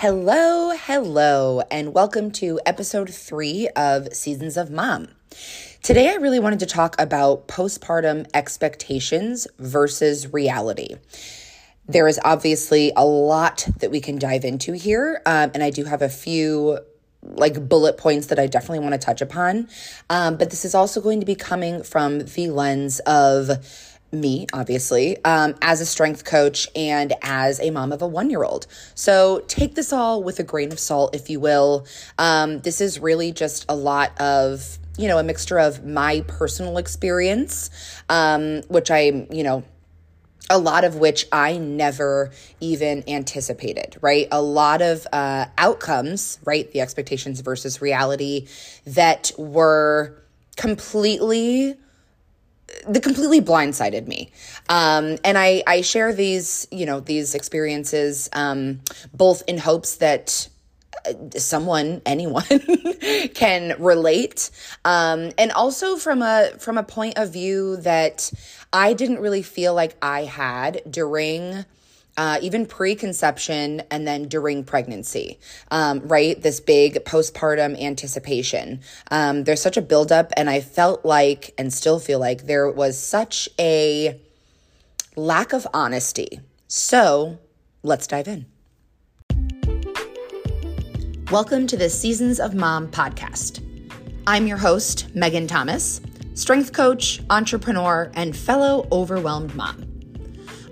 Hello, hello, and welcome to episode three of Seasons of Mom. Today, I really wanted to talk about postpartum expectations versus reality. There is obviously a lot that we can dive into here, um, and I do have a few like bullet points that I definitely want to touch upon. Um, but this is also going to be coming from the lens of me, obviously, um, as a strength coach and as a mom of a one year old. So take this all with a grain of salt, if you will. Um, this is really just a lot of, you know, a mixture of my personal experience, um, which I, you know, a lot of which I never even anticipated, right? A lot of uh, outcomes, right? The expectations versus reality that were completely the completely blindsided me. Um, and I, I share these, you know, these experiences um, both in hopes that uh, someone anyone can relate um, and also from a from a point of view that i didn't really feel like i had during uh, even preconception and then during pregnancy, um, right? This big postpartum anticipation. Um, there's such a buildup, and I felt like, and still feel like, there was such a lack of honesty. So let's dive in. Welcome to the Seasons of Mom podcast. I'm your host, Megan Thomas, strength coach, entrepreneur, and fellow overwhelmed mom.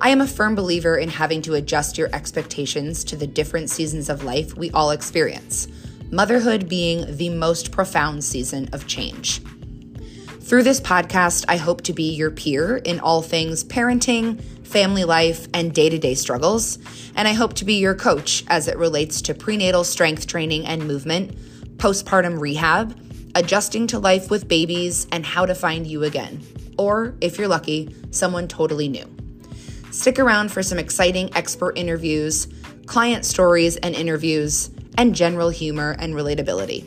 I am a firm believer in having to adjust your expectations to the different seasons of life we all experience, motherhood being the most profound season of change. Through this podcast, I hope to be your peer in all things parenting, family life, and day to day struggles. And I hope to be your coach as it relates to prenatal strength training and movement, postpartum rehab, adjusting to life with babies, and how to find you again. Or, if you're lucky, someone totally new. Stick around for some exciting expert interviews, client stories and interviews, and general humor and relatability.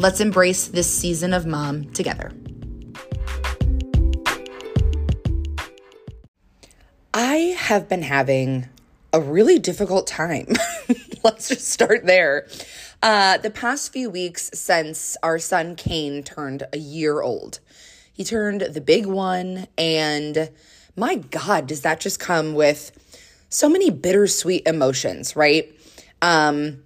Let's embrace this season of mom together. I have been having a really difficult time. Let's just start there. Uh, the past few weeks since our son Kane turned a year old, he turned the big one, and my God, does that just come with so many bittersweet emotions, right? Um,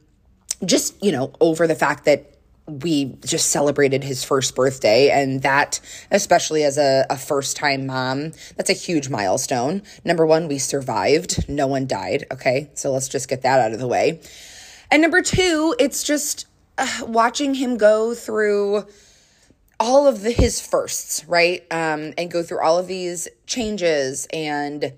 just, you know, over the fact that we just celebrated his first birthday and that especially as a, a first time mom that's a huge milestone. Number one we survived. No one died okay? So let's just get that out of the way. And number two it's just uh, watching him go through all of the, his firsts, right? Um, and go through all of these changes and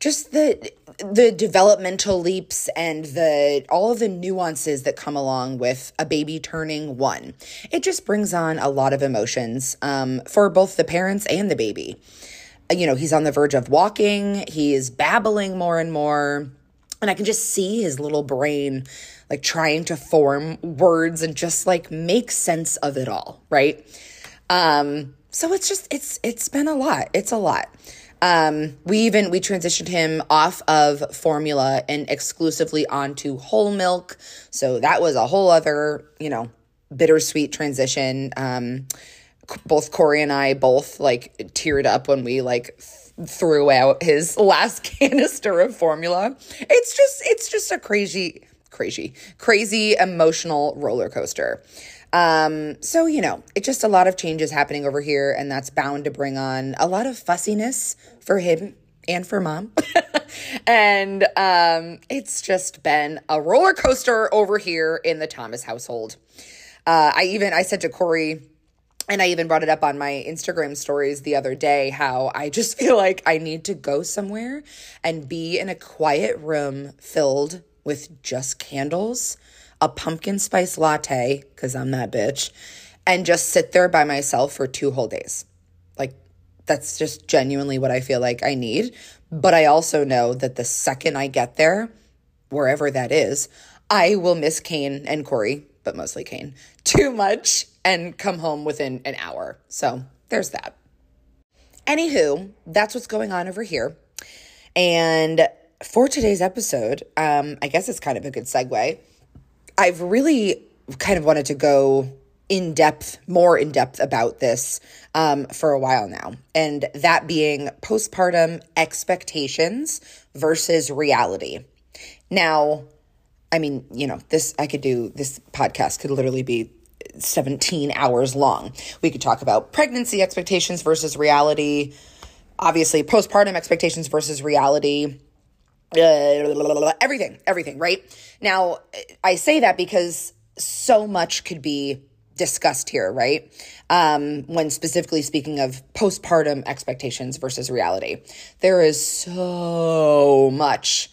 just the the developmental leaps and the all of the nuances that come along with a baby turning one. It just brings on a lot of emotions um, for both the parents and the baby. Uh, you know, he's on the verge of walking. He is babbling more and more. And I can just see his little brain like trying to form words and just like make sense of it all, right? Um, so it's just it's it's been a lot. It's a lot. Um, we even we transitioned him off of formula and exclusively onto whole milk. So that was a whole other, you know, bittersweet transition. Um, both Corey and I both like teared up when we like threw out his last canister of formula. It's just it's just a crazy crazy crazy emotional roller coaster. Um, so, you know, it's just a lot of changes happening over here, and that's bound to bring on a lot of fussiness for him and for mom. and um, it's just been a roller coaster over here in the Thomas household. Uh, I even I said to Corey, and I even brought it up on my Instagram stories the other day how I just feel like I need to go somewhere and be in a quiet room filled with just candles a pumpkin spice latte, because I'm that bitch, and just sit there by myself for two whole days. Like, that's just genuinely what I feel like I need. But I also know that the second I get there, wherever that is, I will miss Kane and Corey, but mostly Kane, too much and come home within an hour. So there's that. Anywho, that's what's going on over here. And for today's episode, um, I guess it's kind of a good segue. I've really kind of wanted to go in depth, more in depth about this um, for a while now. And that being postpartum expectations versus reality. Now, I mean, you know, this, I could do, this podcast could literally be 17 hours long. We could talk about pregnancy expectations versus reality, obviously, postpartum expectations versus reality. Uh, everything, everything, right? Now, I say that because so much could be discussed here, right? Um, when specifically speaking of postpartum expectations versus reality, there is so much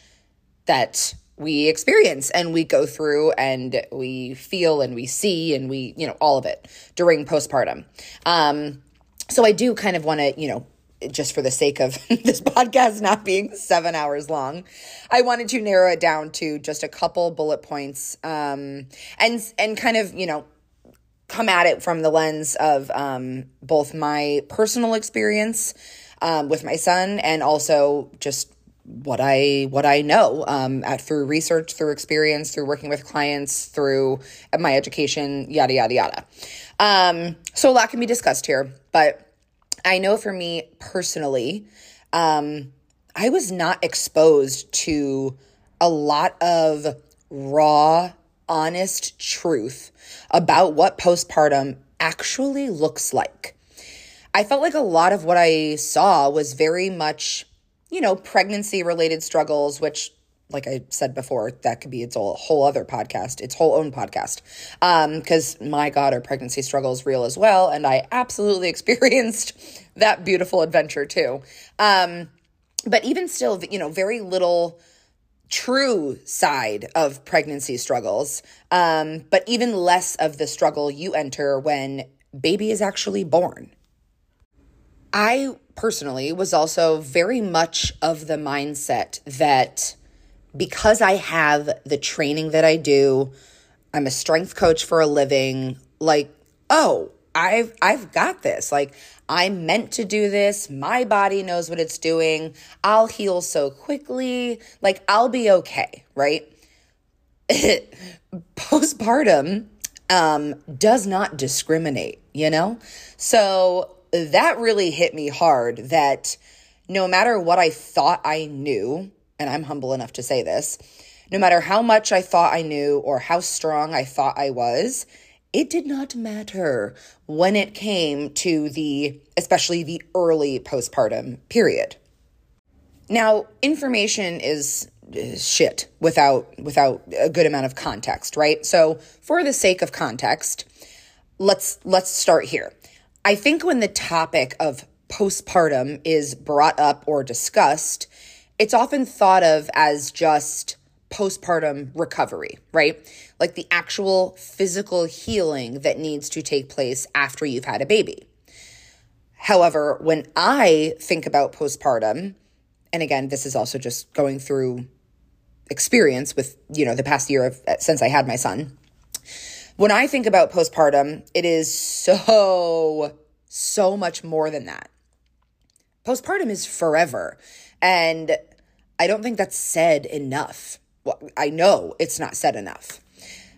that we experience and we go through and we feel and we see and we, you know, all of it during postpartum. Um, so I do kind of want to, you know, just for the sake of this podcast not being seven hours long, I wanted to narrow it down to just a couple bullet points, um, and and kind of you know come at it from the lens of um, both my personal experience um, with my son and also just what I what I know um, at through research, through experience, through working with clients, through my education, yada yada yada. Um, so a lot can be discussed here, but I know for me personally, um, I was not exposed to a lot of raw honest truth about what postpartum actually looks like. I felt like a lot of what I saw was very much, you know, pregnancy related struggles, which, like I said before, that could be its whole, other podcast, its whole own podcast. Because um, my God, our pregnancy struggles real as well. And I absolutely experienced that beautiful adventure too. Um, but even still, you know, very little true side of pregnancy struggles, um, but even less of the struggle you enter when baby is actually born. I personally was also very much of the mindset that because I have the training that I do, I'm a strength coach for a living, like, oh, I've I've got this. Like I'm meant to do this. My body knows what it's doing. I'll heal so quickly. Like, I'll be okay, right? Postpartum um, does not discriminate, you know? So that really hit me hard that no matter what I thought I knew, and I'm humble enough to say this, no matter how much I thought I knew or how strong I thought I was, it did not matter when it came to the, especially the early postpartum period. Now, information is, shit without without a good amount of context, right? So, for the sake of context, let's let's start here. I think when the topic of postpartum is brought up or discussed, it's often thought of as just postpartum recovery, right? Like the actual physical healing that needs to take place after you've had a baby. However, when I think about postpartum, and again, this is also just going through experience with, you know, the past year of since I had my son. When I think about postpartum, it is so so much more than that. Postpartum is forever. And I don't think that's said enough well, I know it's not said enough.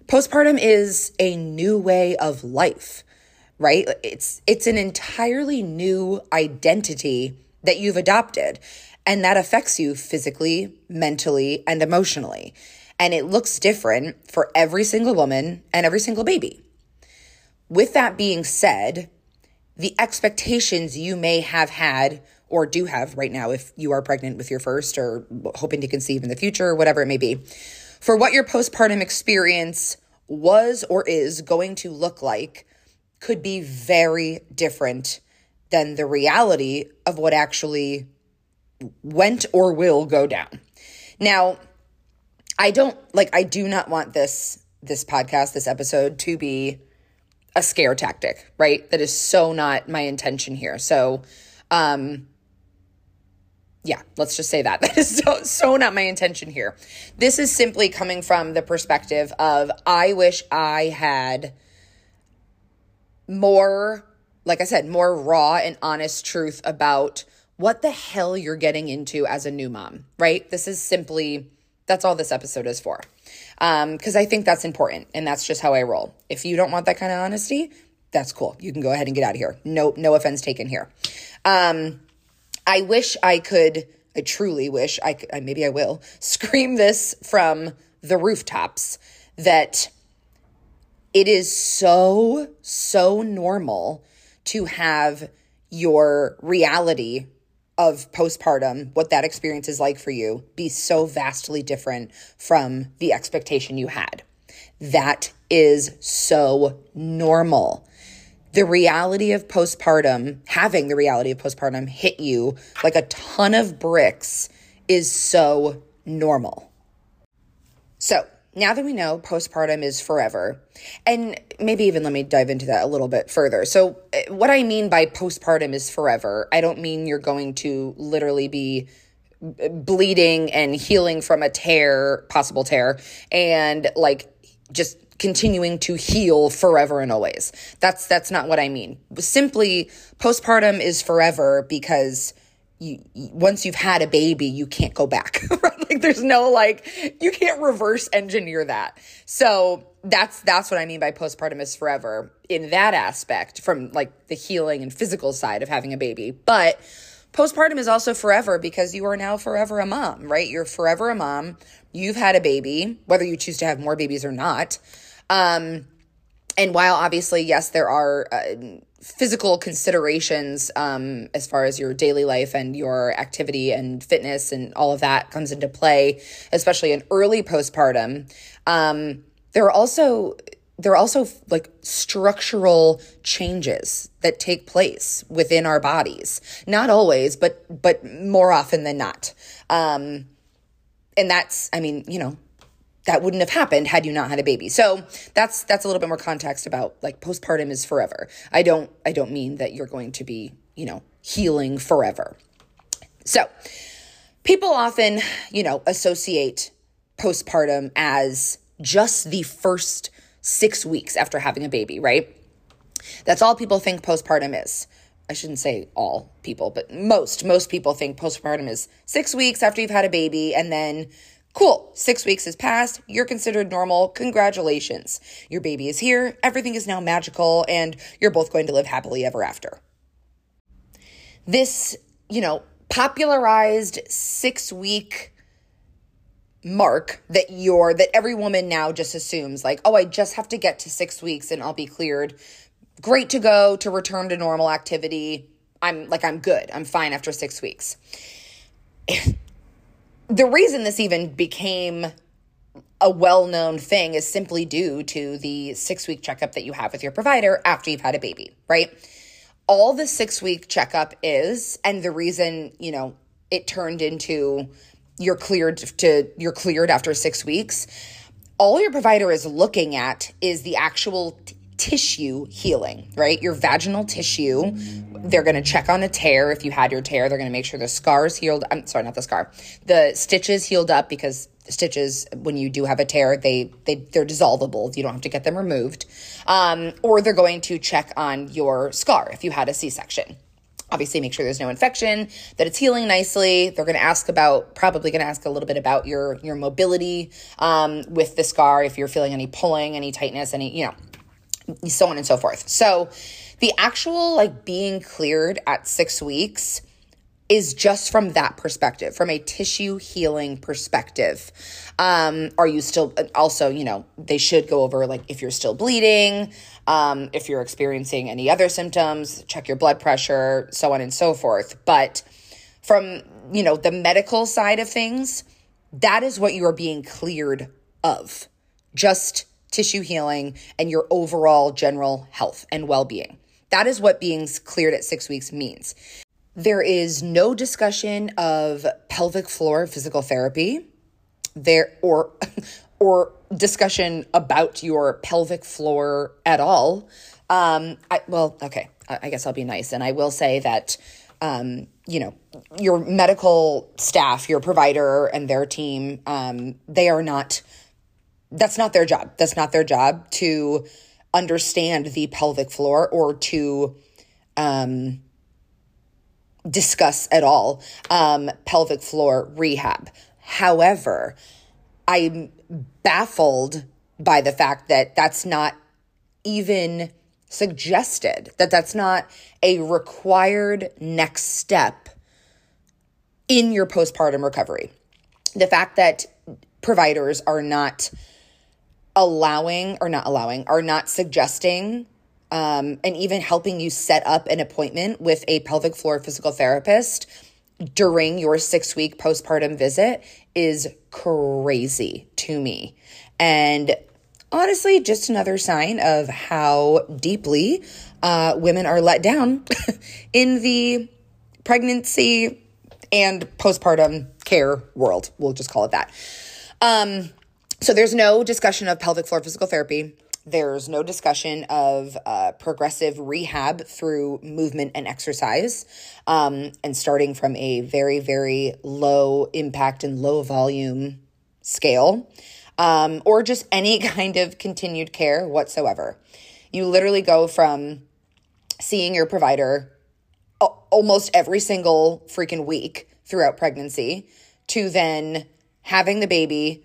Postpartum is a new way of life, right? It's it's an entirely new identity that you've adopted and that affects you physically, mentally, and emotionally. And it looks different for every single woman and every single baby. With that being said, the expectations you may have had or do have right now if you are pregnant with your first or hoping to conceive in the future, whatever it may be, for what your postpartum experience was or is going to look like could be very different than the reality of what actually went or will go down. Now, I don't like I do not want this this podcast, this episode to be a scare tactic, right? That is so not my intention here. So, um yeah, let's just say that. That is so so not my intention here. This is simply coming from the perspective of I wish I had more like I said, more raw and honest truth about what the hell you're getting into as a new mom, right? This is simply, that's all this episode is for. Because um, I think that's important and that's just how I roll. If you don't want that kind of honesty, that's cool. You can go ahead and get out of here. No, no offense taken here. Um, I wish I could, I truly wish I maybe I will scream this from the rooftops that it is so, so normal to have your reality of postpartum, what that experience is like for you, be so vastly different from the expectation you had. That is so normal. The reality of postpartum, having the reality of postpartum hit you like a ton of bricks, is so normal. So, now that we know postpartum is forever, and maybe even let me dive into that a little bit further. So, what I mean by postpartum is forever, I don't mean you're going to literally be eh, bleeding and healing from a tear, possible tear, and like just continuing to heal forever and always. That's that's not what I mean. Simply postpartum is forever because you, once you've had a baby, you can't go back. Right? Like there's no like you can't reverse engineer that. So that's that's what I mean by postpartum is forever in that aspect from like the healing and physical side of having a baby. But postpartum is also forever because you are now forever a mom, right? You're forever a mom. You've had a baby, whether you choose to have more babies or not. Um, and while obviously, yes, there are uh, physical considerations um, as far as your daily life and your activity and fitness and all of that comes into play, especially in early postpartum. Um, there are also there are also like structural changes that take place within our bodies. Not always, but but more often than not. Um, and that's, I mean, you know, that wouldn't have happened had you not had a baby. So that's that's a little bit more context about like postpartum is forever. I don't I don't mean that you're going to be, you know, healing forever. So people often, you know, associate postpartum as just the first 6 weeks after having a baby, right? That's all people think postpartum is. I shouldn't say all people, but most most people think postpartum is 6 weeks after you've had a baby and then Cool, six weeks has passed. You're considered normal. Congratulations. Your baby is here. Everything is now magical, and you're both going to live happily ever after. This, you know, popularized six week mark that you're, that every woman now just assumes, like, oh, I just have to get to six weeks and I'll be cleared. Great to go to return to normal activity. I'm like, I'm good. I'm fine after six weeks the reason this even became a well known thing is simply due to the six week checkup that you have with your provider after you've had a baby, right? All the six week checkup is, and the reason, you know, it turned into you're cleared to you're cleared after six weeks. All your provider is looking at is the actual tissue healing, right? Your vaginal tissue they're going to check on a tear if you had your tear. They're going to make sure the scar's healed. I'm sorry, not the scar. The stitches healed up because stitches when you do have a tear they they they're dissolvable you don't have to get them removed um, or they're going to check on your scar if you had a c-section obviously make sure there's no infection that it's healing nicely they're going to ask about probably going to ask a little bit about your your mobility um, with the scar if you're feeling any pulling any tightness any you know so on and so forth so the actual like being cleared at six weeks is just from that perspective, from a tissue healing perspective. Um, are you still also, you know, they should go over like if you're still bleeding, um, if you're experiencing any other symptoms, check your blood pressure, so on and so forth. But from, you know, the medical side of things, that is what you are being cleared of. Just tissue healing and your overall general health and well being. That is what being cleared at six weeks means. There is no discussion of pelvic floor physical therapy there or or discussion about your pelvic floor at all. Um, I, well, okay, I, I guess I'll be nice, and I will say that um, you know your medical staff, your provider, and their team, um, they are not. That's not their job. That's not their job to understand the pelvic floor or to um, discuss at all um, pelvic floor rehab. However, I'm baffled by the fact that that's not even suggested, that that's not a required next step in your postpartum recovery. The fact that providers are not allowing or not allowing, are not suggesting um, and even helping you set up an appointment with a pelvic floor physical therapist during your six week postpartum visit is crazy to me. And honestly, just another sign of how deeply uh, women are let down in the pregnancy and postpartum care world. We'll just call it that. Um, so there's no discussion of pelvic floor physical therapy. There's no discussion of uh, progressive rehab through movement and exercise, um, and starting from a very, very low impact and low volume scale, um, or just any kind of continued care whatsoever. You literally go from seeing your provider almost every single freaking week throughout pregnancy to then having the baby,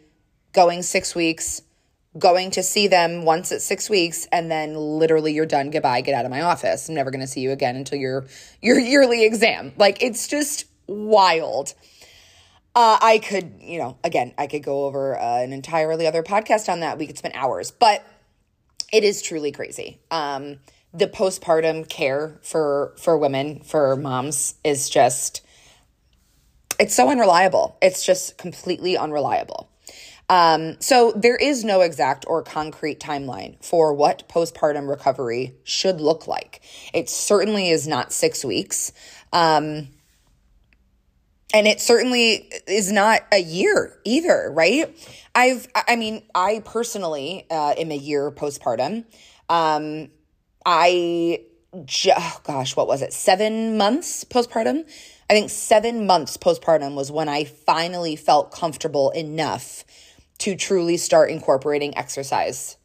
going six weeks, going to see them once at six weeks, and then literally you're done. Goodbye. Get out of my office. I'm never going to see you again until your your yearly exam. Like it's just wild. Uh, I could, you know, again, I could go over uh, an entirely other podcast on that. We could spend hours, but it is truly crazy. Um, the postpartum care for for women for moms is just it's so unreliable. It's just completely unreliable. Um, so there is no exact or concrete timeline for what postpartum recovery should look like. It certainly is not six weeks. Um, and it certainly is not a year either, right? I've, I mean, I personally uh, am a year postpartum. Um, I, oh gosh, what was it? Seven months postpartum. I think seven months postpartum was when I finally felt comfortable enough to truly start incorporating exercise.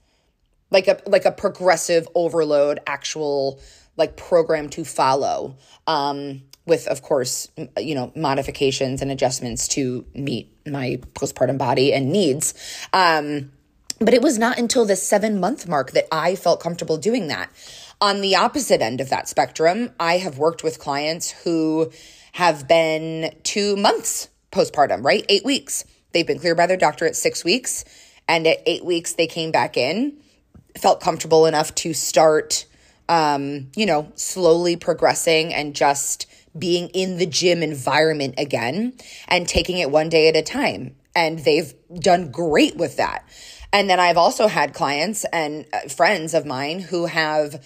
Like a like a progressive overload actual like program to follow um with of course you know modifications and adjustments to meet my postpartum body and needs. Um but it was not until the 7 month mark that I felt comfortable doing that. On the opposite end of that spectrum I have worked with clients who have been 2 months postpartum right? 8 weeks They've been cleared by their doctor at six weeks. And at eight weeks, they came back in, felt comfortable enough to start, um, you know, slowly progressing and just being in the gym environment again and taking it one day at a time. And they've done great with that. And then I've also had clients and uh, friends of mine who have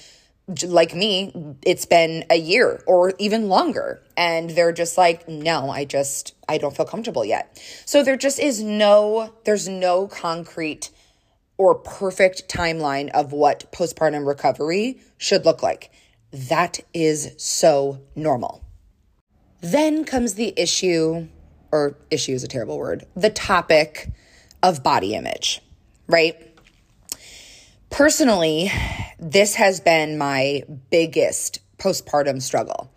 like me, it's been a year or even longer. And they're just like, no, I just, I don't feel comfortable yet. So there just is no, there's no concrete or perfect timeline of what postpartum recovery should look like. That is so normal. Then comes the issue, or issue is a terrible word, the topic of body image, right? Personally, this has been my biggest postpartum struggle.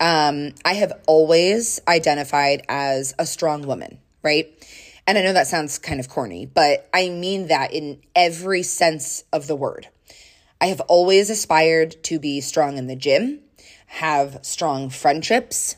Um, I have always identified as a strong woman, right? And I know that sounds kind of corny, but I mean that in every sense of the word. I have always aspired to be strong in the gym, have strong friendships,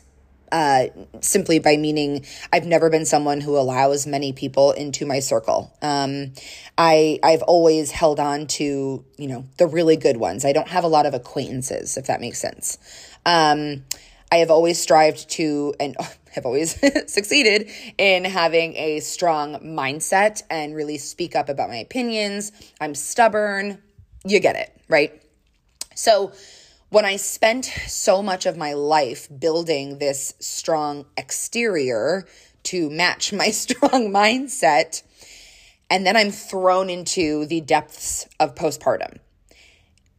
uh, simply by meaning I've never been someone who allows many people into my circle. Um, I I've always held on to you know the really good ones. I don't have a lot of acquaintances, if that makes sense. Um, I have always strived to and have always succeeded in having a strong mindset and really speak up about my opinions. I'm stubborn. You get it, right? So when I spent so much of my life building this strong exterior to match my strong mindset, and then I'm thrown into the depths of postpartum,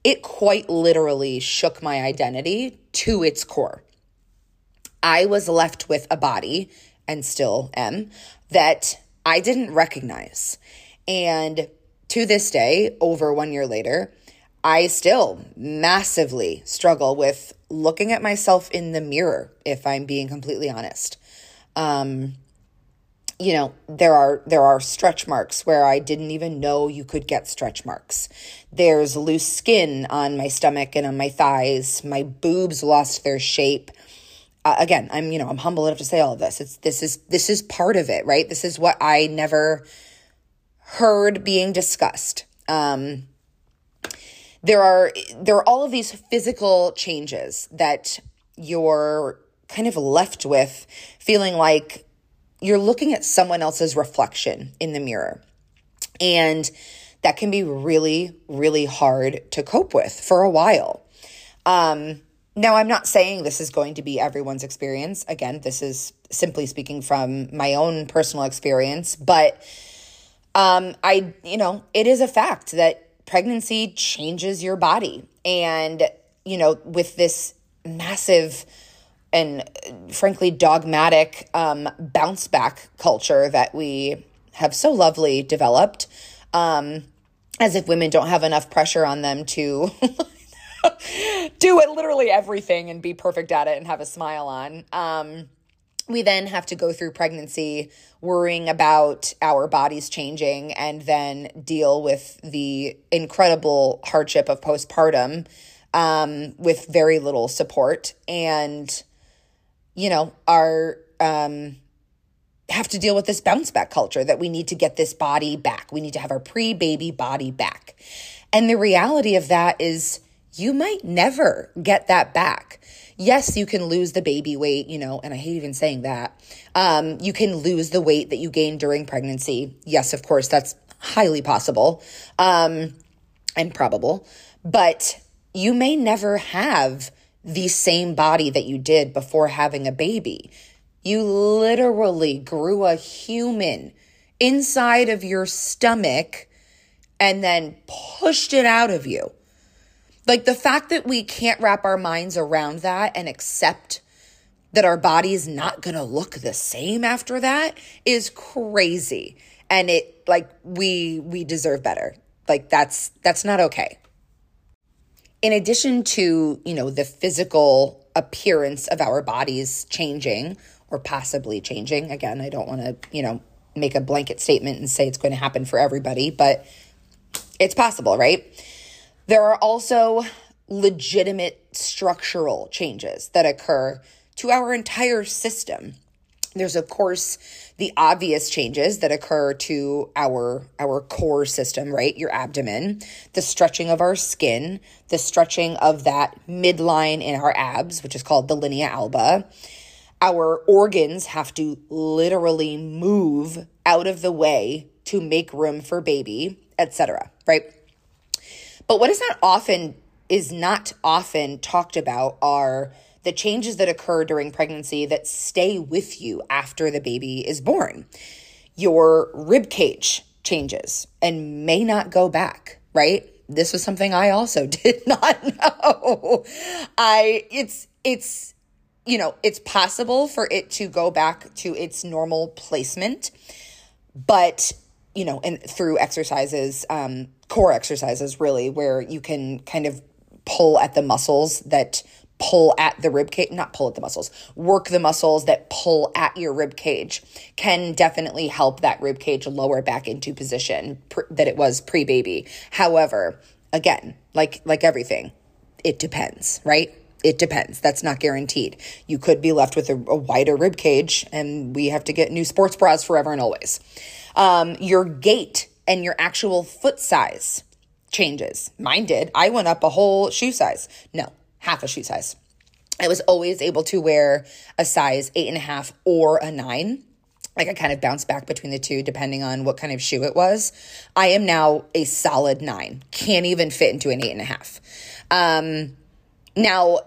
it quite literally shook my identity to its core. I was left with a body, and still am, that I didn't recognize. And to this day, over one year later, I still massively struggle with looking at myself in the mirror, if I'm being completely honest. Um, you know there are there are stretch marks where i didn't even know you could get stretch marks there's loose skin on my stomach and on my thighs my boobs lost their shape uh, again i'm you know i'm humble enough to say all of this it's this is this is part of it right this is what i never heard being discussed um there are there are all of these physical changes that you're kind of left with feeling like you're looking at someone else's reflection in the mirror. And that can be really, really hard to cope with for a while. Um, now, I'm not saying this is going to be everyone's experience. Again, this is simply speaking from my own personal experience, but um, I, you know, it is a fact that pregnancy changes your body. And, you know, with this massive and frankly dogmatic um, bounce back culture that we have so lovely developed um, as if women don't have enough pressure on them to do it literally everything and be perfect at it and have a smile on um, we then have to go through pregnancy worrying about our bodies changing and then deal with the incredible hardship of postpartum um, with very little support and you know, are um, have to deal with this bounce back culture that we need to get this body back. We need to have our pre baby body back. And the reality of that is you might never get that back. Yes, you can lose the baby weight, you know, and I hate even saying that. Um, you can lose the weight that you gained during pregnancy. Yes, of course, that's highly possible um, and probable. But you may never have the same body that you did before having a baby. You literally grew a human inside of your stomach and then pushed it out of you. Like the fact that we can't wrap our minds around that and accept that our body is not going to look the same after that is crazy. And it like we we deserve better. Like that's that's not okay in addition to, you know, the physical appearance of our bodies changing or possibly changing, again, I don't want to, you know, make a blanket statement and say it's going to happen for everybody, but it's possible, right? There are also legitimate structural changes that occur to our entire system. There's, of course, the obvious changes that occur to our our core system, right? Your abdomen, the stretching of our skin, the stretching of that midline in our abs, which is called the linea alba. Our organs have to literally move out of the way to make room for baby, etc., right? But what is not often is not often talked about are the changes that occur during pregnancy that stay with you after the baby is born. Your rib cage changes and may not go back, right? This was something I also did not know. I it's it's you know, it's possible for it to go back to its normal placement, but you know, and through exercises, um, core exercises really, where you can kind of pull at the muscles that pull at the rib cage, not pull at the muscles, work the muscles that pull at your rib cage can definitely help that rib cage lower back into position pr- that it was pre-baby. However, again, like like everything, it depends, right? It depends. That's not guaranteed. You could be left with a, a wider rib cage, and we have to get new sports bras forever and always. Um, your gait and your actual foot size changes. Mine did. I went up a whole shoe size. No, half a shoe size. I was always able to wear a size eight and a half or a nine. Like I kind of bounced back between the two depending on what kind of shoe it was. I am now a solid nine. Can't even fit into an eight and a half. Um, now,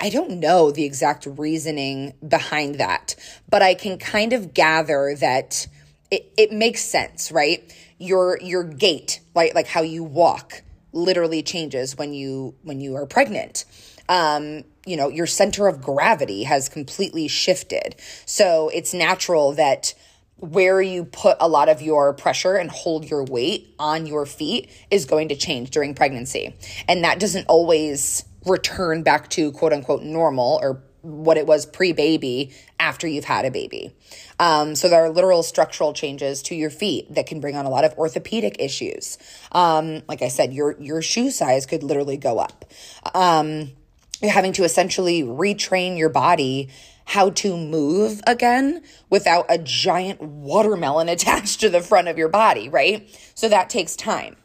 I don't know the exact reasoning behind that, but I can kind of gather that it, it makes sense, right? Your your gait, right, like how you walk, literally changes when you when you are pregnant. Um, you know, your center of gravity has completely shifted. So it's natural that where you put a lot of your pressure and hold your weight on your feet is going to change during pregnancy. And that doesn't always return back to quote unquote normal or what it was pre baby after you've had a baby. Um, so there are literal structural changes to your feet that can bring on a lot of orthopedic issues. Um, like I said, your your shoe size could literally go up. Um, you're having to essentially retrain your body how to move again without a giant watermelon attached to the front of your body, right? So that takes time.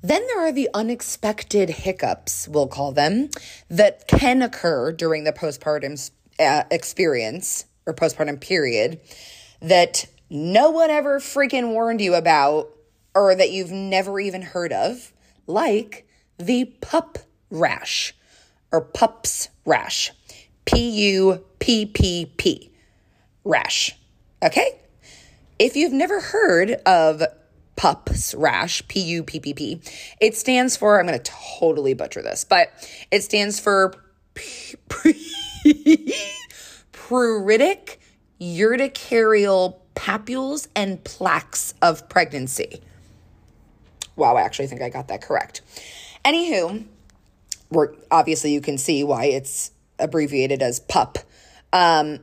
Then there are the unexpected hiccups, we'll call them, that can occur during the postpartum uh, experience or postpartum period that no one ever freaking warned you about or that you've never even heard of, like the pup rash or pups rash. P U P P P rash. Okay? If you've never heard of PUPS rash, P U P P P. It stands for, I'm going to totally butcher this, but it stands for pruritic urticarial papules and plaques of pregnancy. Wow, I actually think I got that correct. Anywho, we're, obviously you can see why it's abbreviated as PUP. Um,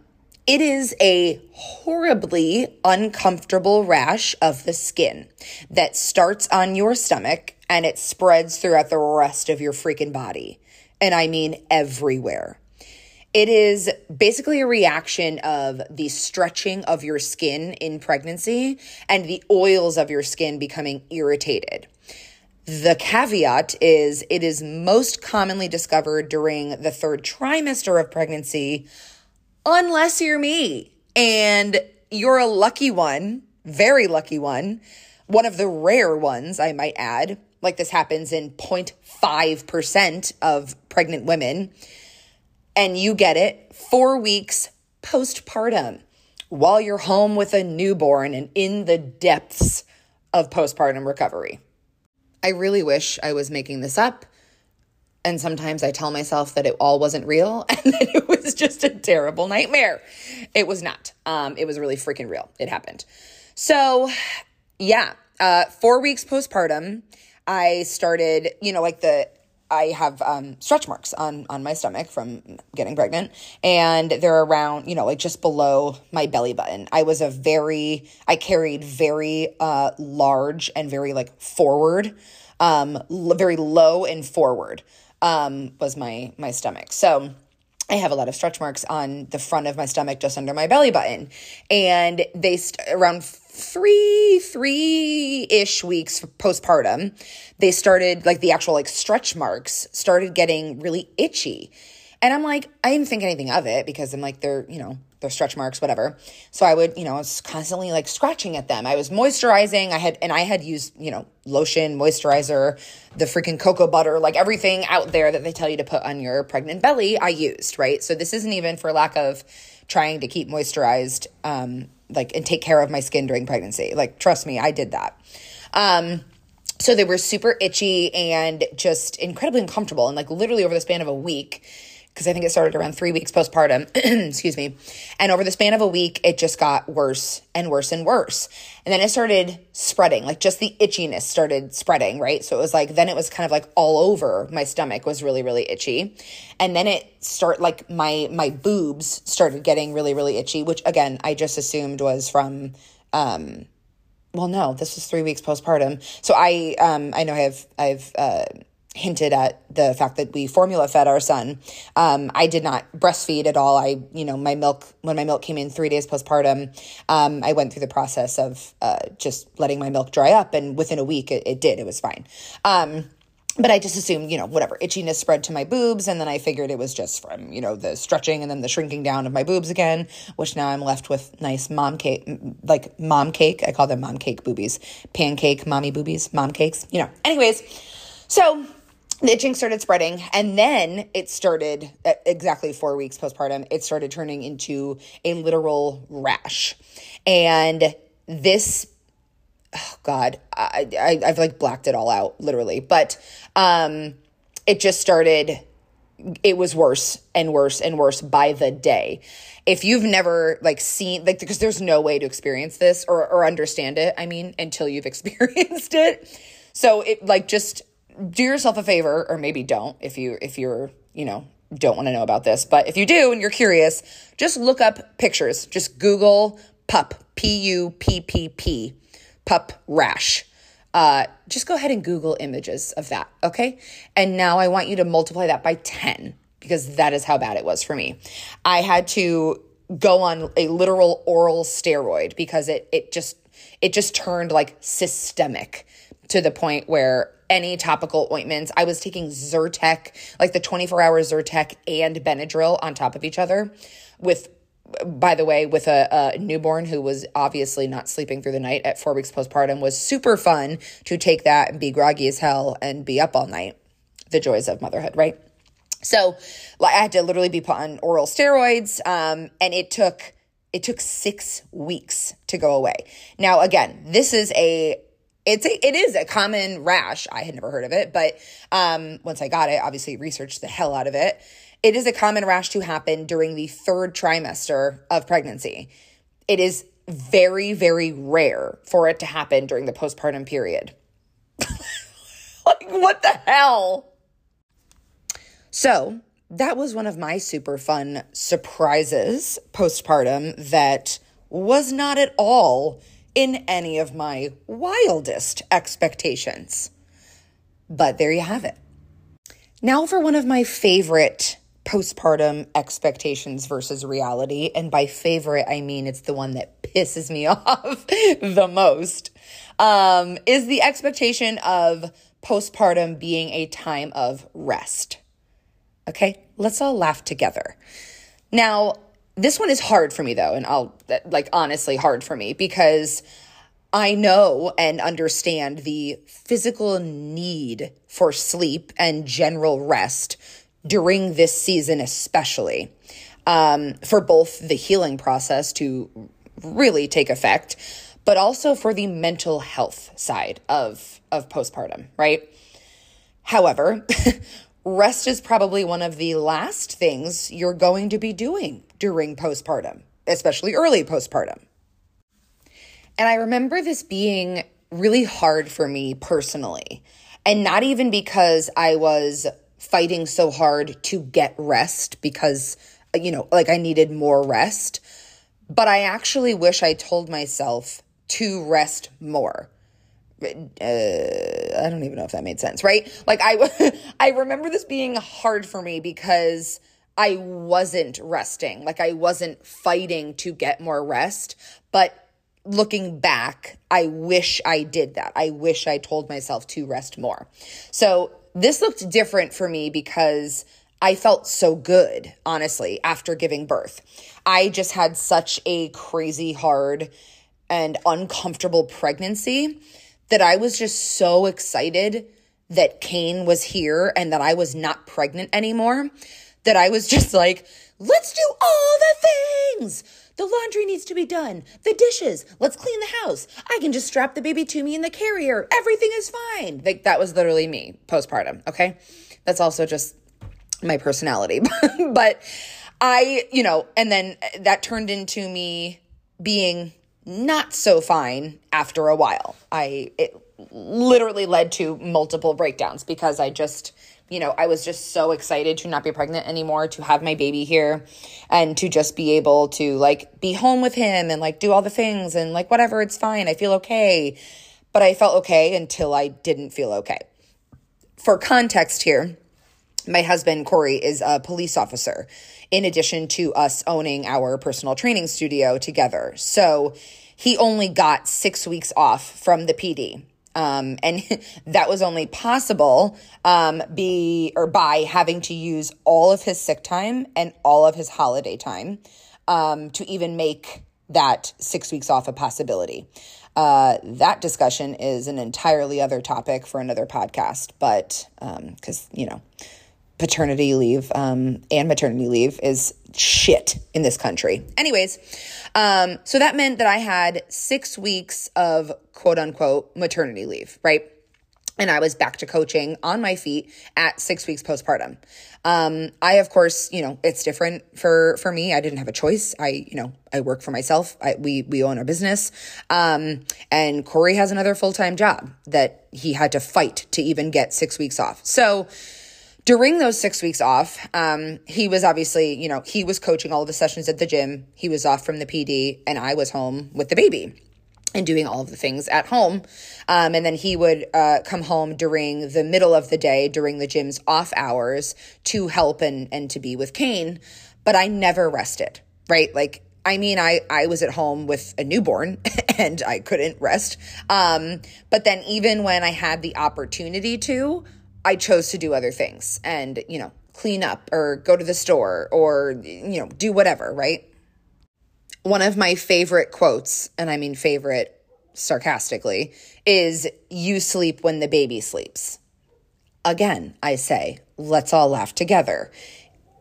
it is a horribly uncomfortable rash of the skin that starts on your stomach and it spreads throughout the rest of your freaking body. And I mean everywhere. It is basically a reaction of the stretching of your skin in pregnancy and the oils of your skin becoming irritated. The caveat is it is most commonly discovered during the third trimester of pregnancy unless you're me and you're a lucky one, very lucky one, one of the rare ones, I might add. Like this happens in 0.5% of pregnant women. And you get it four weeks postpartum while you're home with a newborn and in the depths of postpartum recovery. I really wish I was making this up and sometimes I tell myself that it all wasn't real and that it was just a terrible nightmare. It was not. Um, it was really freaking real. It happened. So, yeah, uh, four weeks postpartum, I started, you know, like the I have um, stretch marks on on my stomach from getting pregnant, and they're around, you know, like just below my belly button. I was a very, I carried very uh, large and very like forward, um, l- very low and forward um, was my my stomach. So I have a lot of stretch marks on the front of my stomach, just under my belly button, and they st- around three three ish weeks postpartum, they started like the actual like stretch marks started getting really itchy, and I'm like I didn't think anything of it because I'm like they're you know they're stretch marks, whatever. So I would, you know, I was constantly like scratching at them. I was moisturizing. I had, and I had used, you know, lotion, moisturizer, the freaking cocoa butter, like everything out there that they tell you to put on your pregnant belly, I used, right? So this isn't even for lack of trying to keep moisturized, um, like, and take care of my skin during pregnancy. Like, trust me, I did that. Um, so they were super itchy and just incredibly uncomfortable. And like literally over the span of a week, because I think it started around three weeks postpartum. Excuse me. And over the span of a week, it just got worse and worse and worse. And then it started spreading, like just the itchiness started spreading, right? So it was like, then it was kind of like all over my stomach was really, really itchy. And then it start like my, my boobs started getting really, really itchy, which again, I just assumed was from, um, well, no, this was three weeks postpartum. So I, um, I know I have, I've, uh, hinted at the fact that we formula fed our son. Um, I did not breastfeed at all. I, you know, my milk, when my milk came in three days postpartum, um, I went through the process of uh, just letting my milk dry up. And within a week, it, it did. It was fine. Um, but I just assumed, you know, whatever itchiness spread to my boobs. And then I figured it was just from, you know, the stretching and then the shrinking down of my boobs again, which now I'm left with nice mom cake, like mom cake. I call them mom cake boobies, pancake, mommy boobies, mom cakes, you know. Anyways, so the itching started spreading and then it started at exactly four weeks postpartum it started turning into a literal rash. And this oh god I, I i've like blacked it all out literally. But um it just started it was worse and worse and worse by the day. If you've never like seen like because there's no way to experience this or or understand it i mean until you've experienced it. So it like just do yourself a favor, or maybe don't if you if you're you know don't want to know about this, but if you do and you're curious, just look up pictures. Just Google pup P U P P P pup rash. Uh, just go ahead and Google images of that, okay? And now I want you to multiply that by 10 because that is how bad it was for me. I had to go on a literal oral steroid because it it just it just turned like systemic to the point where any topical ointments, I was taking Zyrtec, like the 24 hour Zyrtec and Benadryl on top of each other with by the way, with a, a, newborn who was obviously not sleeping through the night at four weeks postpartum, was super fun to take that and be groggy as hell and be up all night. The joys of motherhood, right? So I had to literally be put on oral steroids, um, and it took it took six weeks to go away. Now, again, this is a it's a, it is a common rash. I had never heard of it, but um, once I got it, obviously researched the hell out of it. It is a common rash to happen during the third trimester of pregnancy. It is very, very rare for it to happen during the postpartum period. like, what the hell? So, that was one of my super fun surprises postpartum that was not at all in any of my wildest expectations. But there you have it. Now, for one of my favorite postpartum expectations versus reality. And by favorite, I mean it's the one that pisses me off the most, um, is the expectation of postpartum being a time of rest. Okay, let's all laugh together. Now, this one is hard for me though, and I'll like honestly hard for me because I know and understand the physical need for sleep and general rest during this season, especially um, for both the healing process to really take effect, but also for the mental health side of, of postpartum, right? However, rest is probably one of the last things you're going to be doing during postpartum, especially early postpartum. And I remember this being really hard for me personally. And not even because I was fighting so hard to get rest because, you know, like I needed more rest. But I actually wish I told myself to rest more. Uh, I don't even know if that made sense, right? Like I, I remember this being hard for me because I wasn't resting. Like I wasn't fighting to get more rest. But looking back, I wish I did that. I wish I told myself to rest more. So this looked different for me because I felt so good, honestly, after giving birth. I just had such a crazy hard and uncomfortable pregnancy that I was just so excited that Kane was here and that I was not pregnant anymore that I was just like, let's do all the things. The laundry needs to be done. The dishes. Let's clean the house. I can just strap the baby to me in the carrier. Everything is fine. Like that was literally me postpartum. Okay. That's also just my personality. but I, you know, and then that turned into me being not so fine after a while. I, it literally led to multiple breakdowns because I just, you know, I was just so excited to not be pregnant anymore, to have my baby here and to just be able to like be home with him and like do all the things and like whatever, it's fine. I feel okay. But I felt okay until I didn't feel okay. For context here, my husband, Corey, is a police officer in addition to us owning our personal training studio together. So he only got six weeks off from the PD. Um, and that was only possible um, be or by having to use all of his sick time and all of his holiday time um, to even make that six weeks off a possibility. Uh, that discussion is an entirely other topic for another podcast, but because um, you know paternity leave um, and maternity leave is shit in this country. Anyways, um, so that meant that I had six weeks of quote unquote maternity leave, right? and I was back to coaching on my feet at six weeks postpartum. Um, I, of course, you know, it's different for, for me. I didn't have a choice. I, you know, I work for myself. I, we, we own our business. Um, and Corey has another full-time job that he had to fight to even get six weeks off. So, during those six weeks off, um, he was obviously, you know, he was coaching all the sessions at the gym. He was off from the PD, and I was home with the baby and doing all of the things at home. Um, and then he would uh, come home during the middle of the day, during the gym's off hours, to help and, and to be with Kane. But I never rested, right? Like, I mean, I, I was at home with a newborn and I couldn't rest. Um, but then, even when I had the opportunity to, I chose to do other things and, you know, clean up or go to the store or, you know, do whatever, right? One of my favorite quotes, and I mean favorite sarcastically, is you sleep when the baby sleeps. Again, I say, let's all laugh together.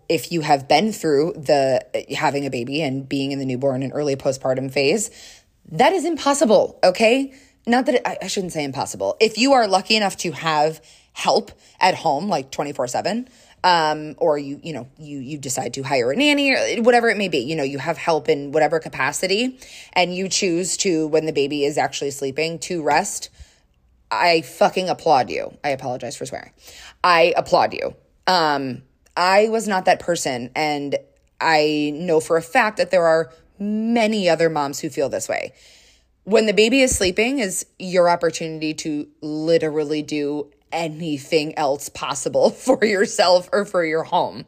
If you have been through the uh, having a baby and being in the newborn and early postpartum phase, that is impossible, okay? Not that it, I, I shouldn't say impossible. If you are lucky enough to have help at home, like 24 7, um, or you, you know, you, you decide to hire a nanny or whatever it may be, you know, you have help in whatever capacity and you choose to, when the baby is actually sleeping, to rest. I fucking applaud you. I apologize for swearing. I applaud you. Um, I was not that person. And I know for a fact that there are many other moms who feel this way. When the baby is sleeping is your opportunity to literally do anything else possible for yourself or for your home,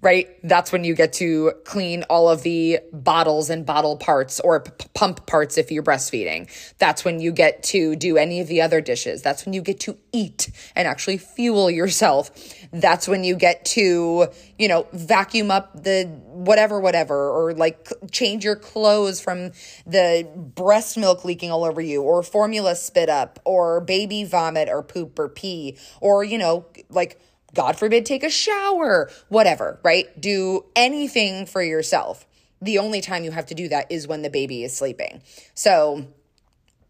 right? That's when you get to clean all of the bottles and bottle parts or p- pump parts if you're breastfeeding. That's when you get to do any of the other dishes. That's when you get to eat and actually fuel yourself. That's when you get to, you know, vacuum up the whatever, whatever, or like change your clothes from the breast milk leaking all over you, or formula spit up, or baby vomit, or poop, or pee, or, you know, like, God forbid, take a shower, whatever, right? Do anything for yourself. The only time you have to do that is when the baby is sleeping. So,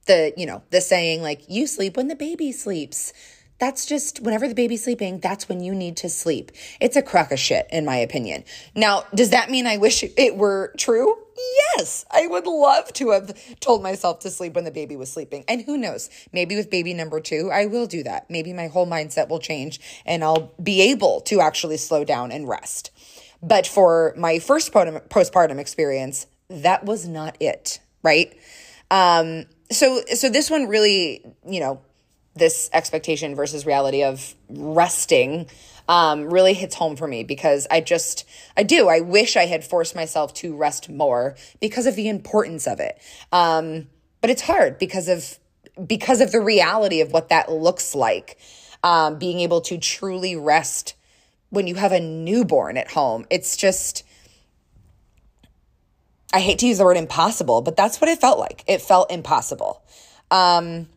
the, you know, the saying like, you sleep when the baby sleeps that's just whenever the baby's sleeping, that's when you need to sleep. It's a crock of shit, in my opinion. Now, does that mean I wish it were true? Yes, I would love to have told myself to sleep when the baby was sleeping. And who knows, maybe with baby number two, I will do that. Maybe my whole mindset will change and I'll be able to actually slow down and rest. But for my first postpartum experience, that was not it, right? Um, so, so this one really, you know, this expectation versus reality of resting um, really hits home for me because I just, I do. I wish I had forced myself to rest more because of the importance of it. Um, but it's hard because of because of the reality of what that looks like. Um, being able to truly rest when you have a newborn at home. It's just, I hate to use the word impossible, but that's what it felt like. It felt impossible. Um,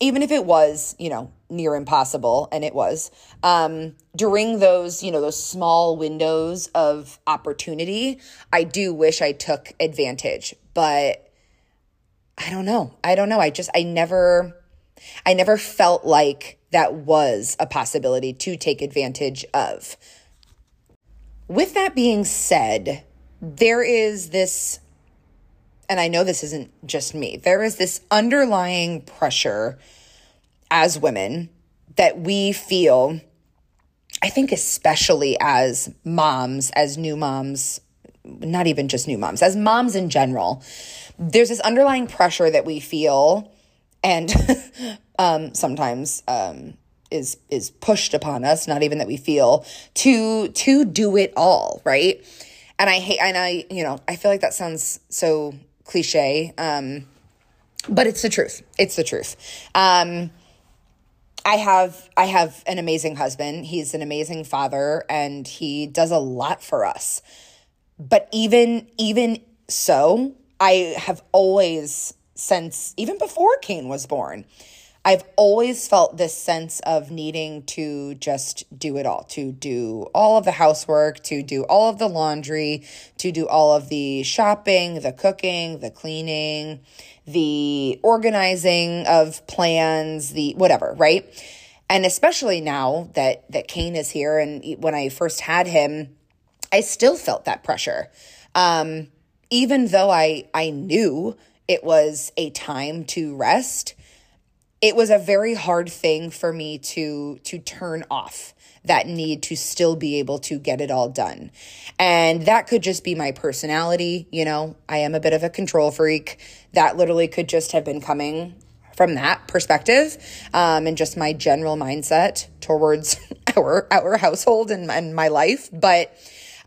even if it was, you know, near impossible, and it was, um, during those, you know, those small windows of opportunity, I do wish I took advantage, but I don't know. I don't know. I just, I never, I never felt like that was a possibility to take advantage of. With that being said, there is this and I know this isn't just me, there is this underlying pressure as women that we feel, I think, especially as moms, as new moms, not even just new moms, as moms in general, there's this underlying pressure that we feel and um, sometimes um, is is pushed upon us not even that we feel to to do it all right? And i hate and i you know i feel like that sounds so cliche, um, but it's the truth. It's the truth. Um, I have I have an amazing husband. He's an amazing father, and he does a lot for us. But even even so, I have always since even before Kane was born, I've always felt this sense of needing to just do it all, to do all of the housework, to do all of the laundry, to do all of the shopping, the cooking, the cleaning, the organizing of plans, the whatever, right? And especially now that that Kane is here and when I first had him, I still felt that pressure. Um, even though I I knew it was a time to rest, it was a very hard thing for me to to turn off that need to still be able to get it all done. And that could just be my personality, you know. I am a bit of a control freak. That literally could just have been coming from that perspective um, and just my general mindset towards our our household and, and my life but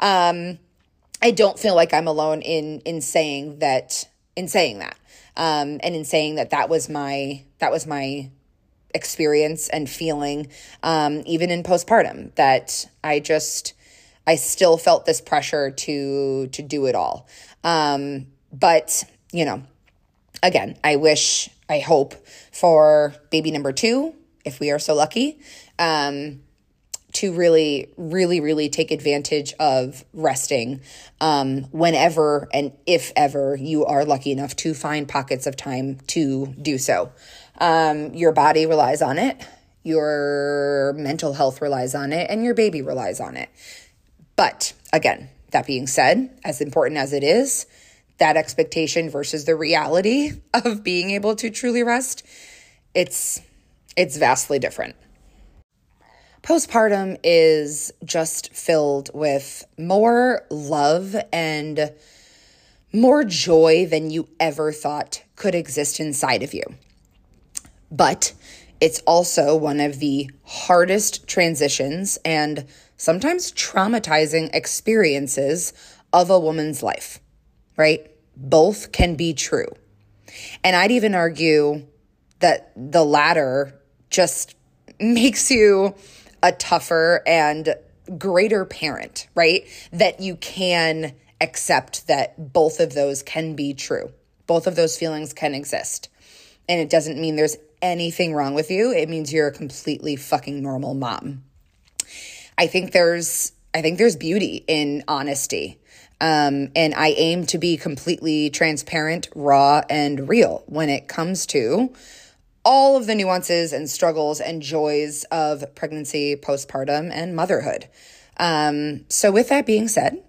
um, i don't feel like i'm alone in in saying that in saying that um, and in saying that that was my that was my experience and feeling um, even in postpartum that i just i still felt this pressure to to do it all. Um, but you know again i wish I hope, for baby number two, if we are so lucky, um, to really, really, really take advantage of resting um, whenever and if ever you are lucky enough to find pockets of time to do so. Um, your body relies on it, your mental health relies on it, and your baby relies on it. But again, that being said, as important as it is, that expectation versus the reality of being able to truly rest, it's it's vastly different. Postpartum is just filled with more love and more joy than you ever thought could exist inside of you. But it's also one of the hardest transitions and sometimes traumatizing experiences of a woman's life right? Both can be true. And I'd even argue that the latter just makes you a tougher and greater parent, right? That you can accept that both of those can be true. Both of those feelings can exist. And it doesn't mean there's anything wrong with you. It means you're a completely fucking normal mom. I think there's I think there's beauty in honesty. Um, and I aim to be completely transparent, raw, and real when it comes to all of the nuances and struggles and joys of pregnancy, postpartum, and motherhood. Um, so, with that being said,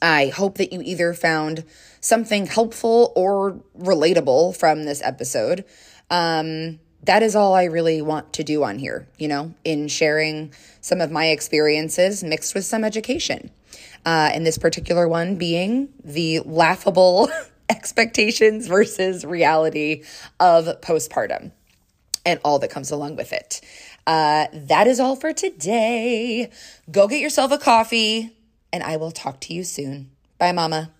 I hope that you either found something helpful or relatable from this episode. Um, that is all I really want to do on here, you know, in sharing some of my experiences mixed with some education. Uh, and this particular one being the laughable expectations versus reality of postpartum and all that comes along with it. Uh, that is all for today. Go get yourself a coffee, and I will talk to you soon. Bye, Mama.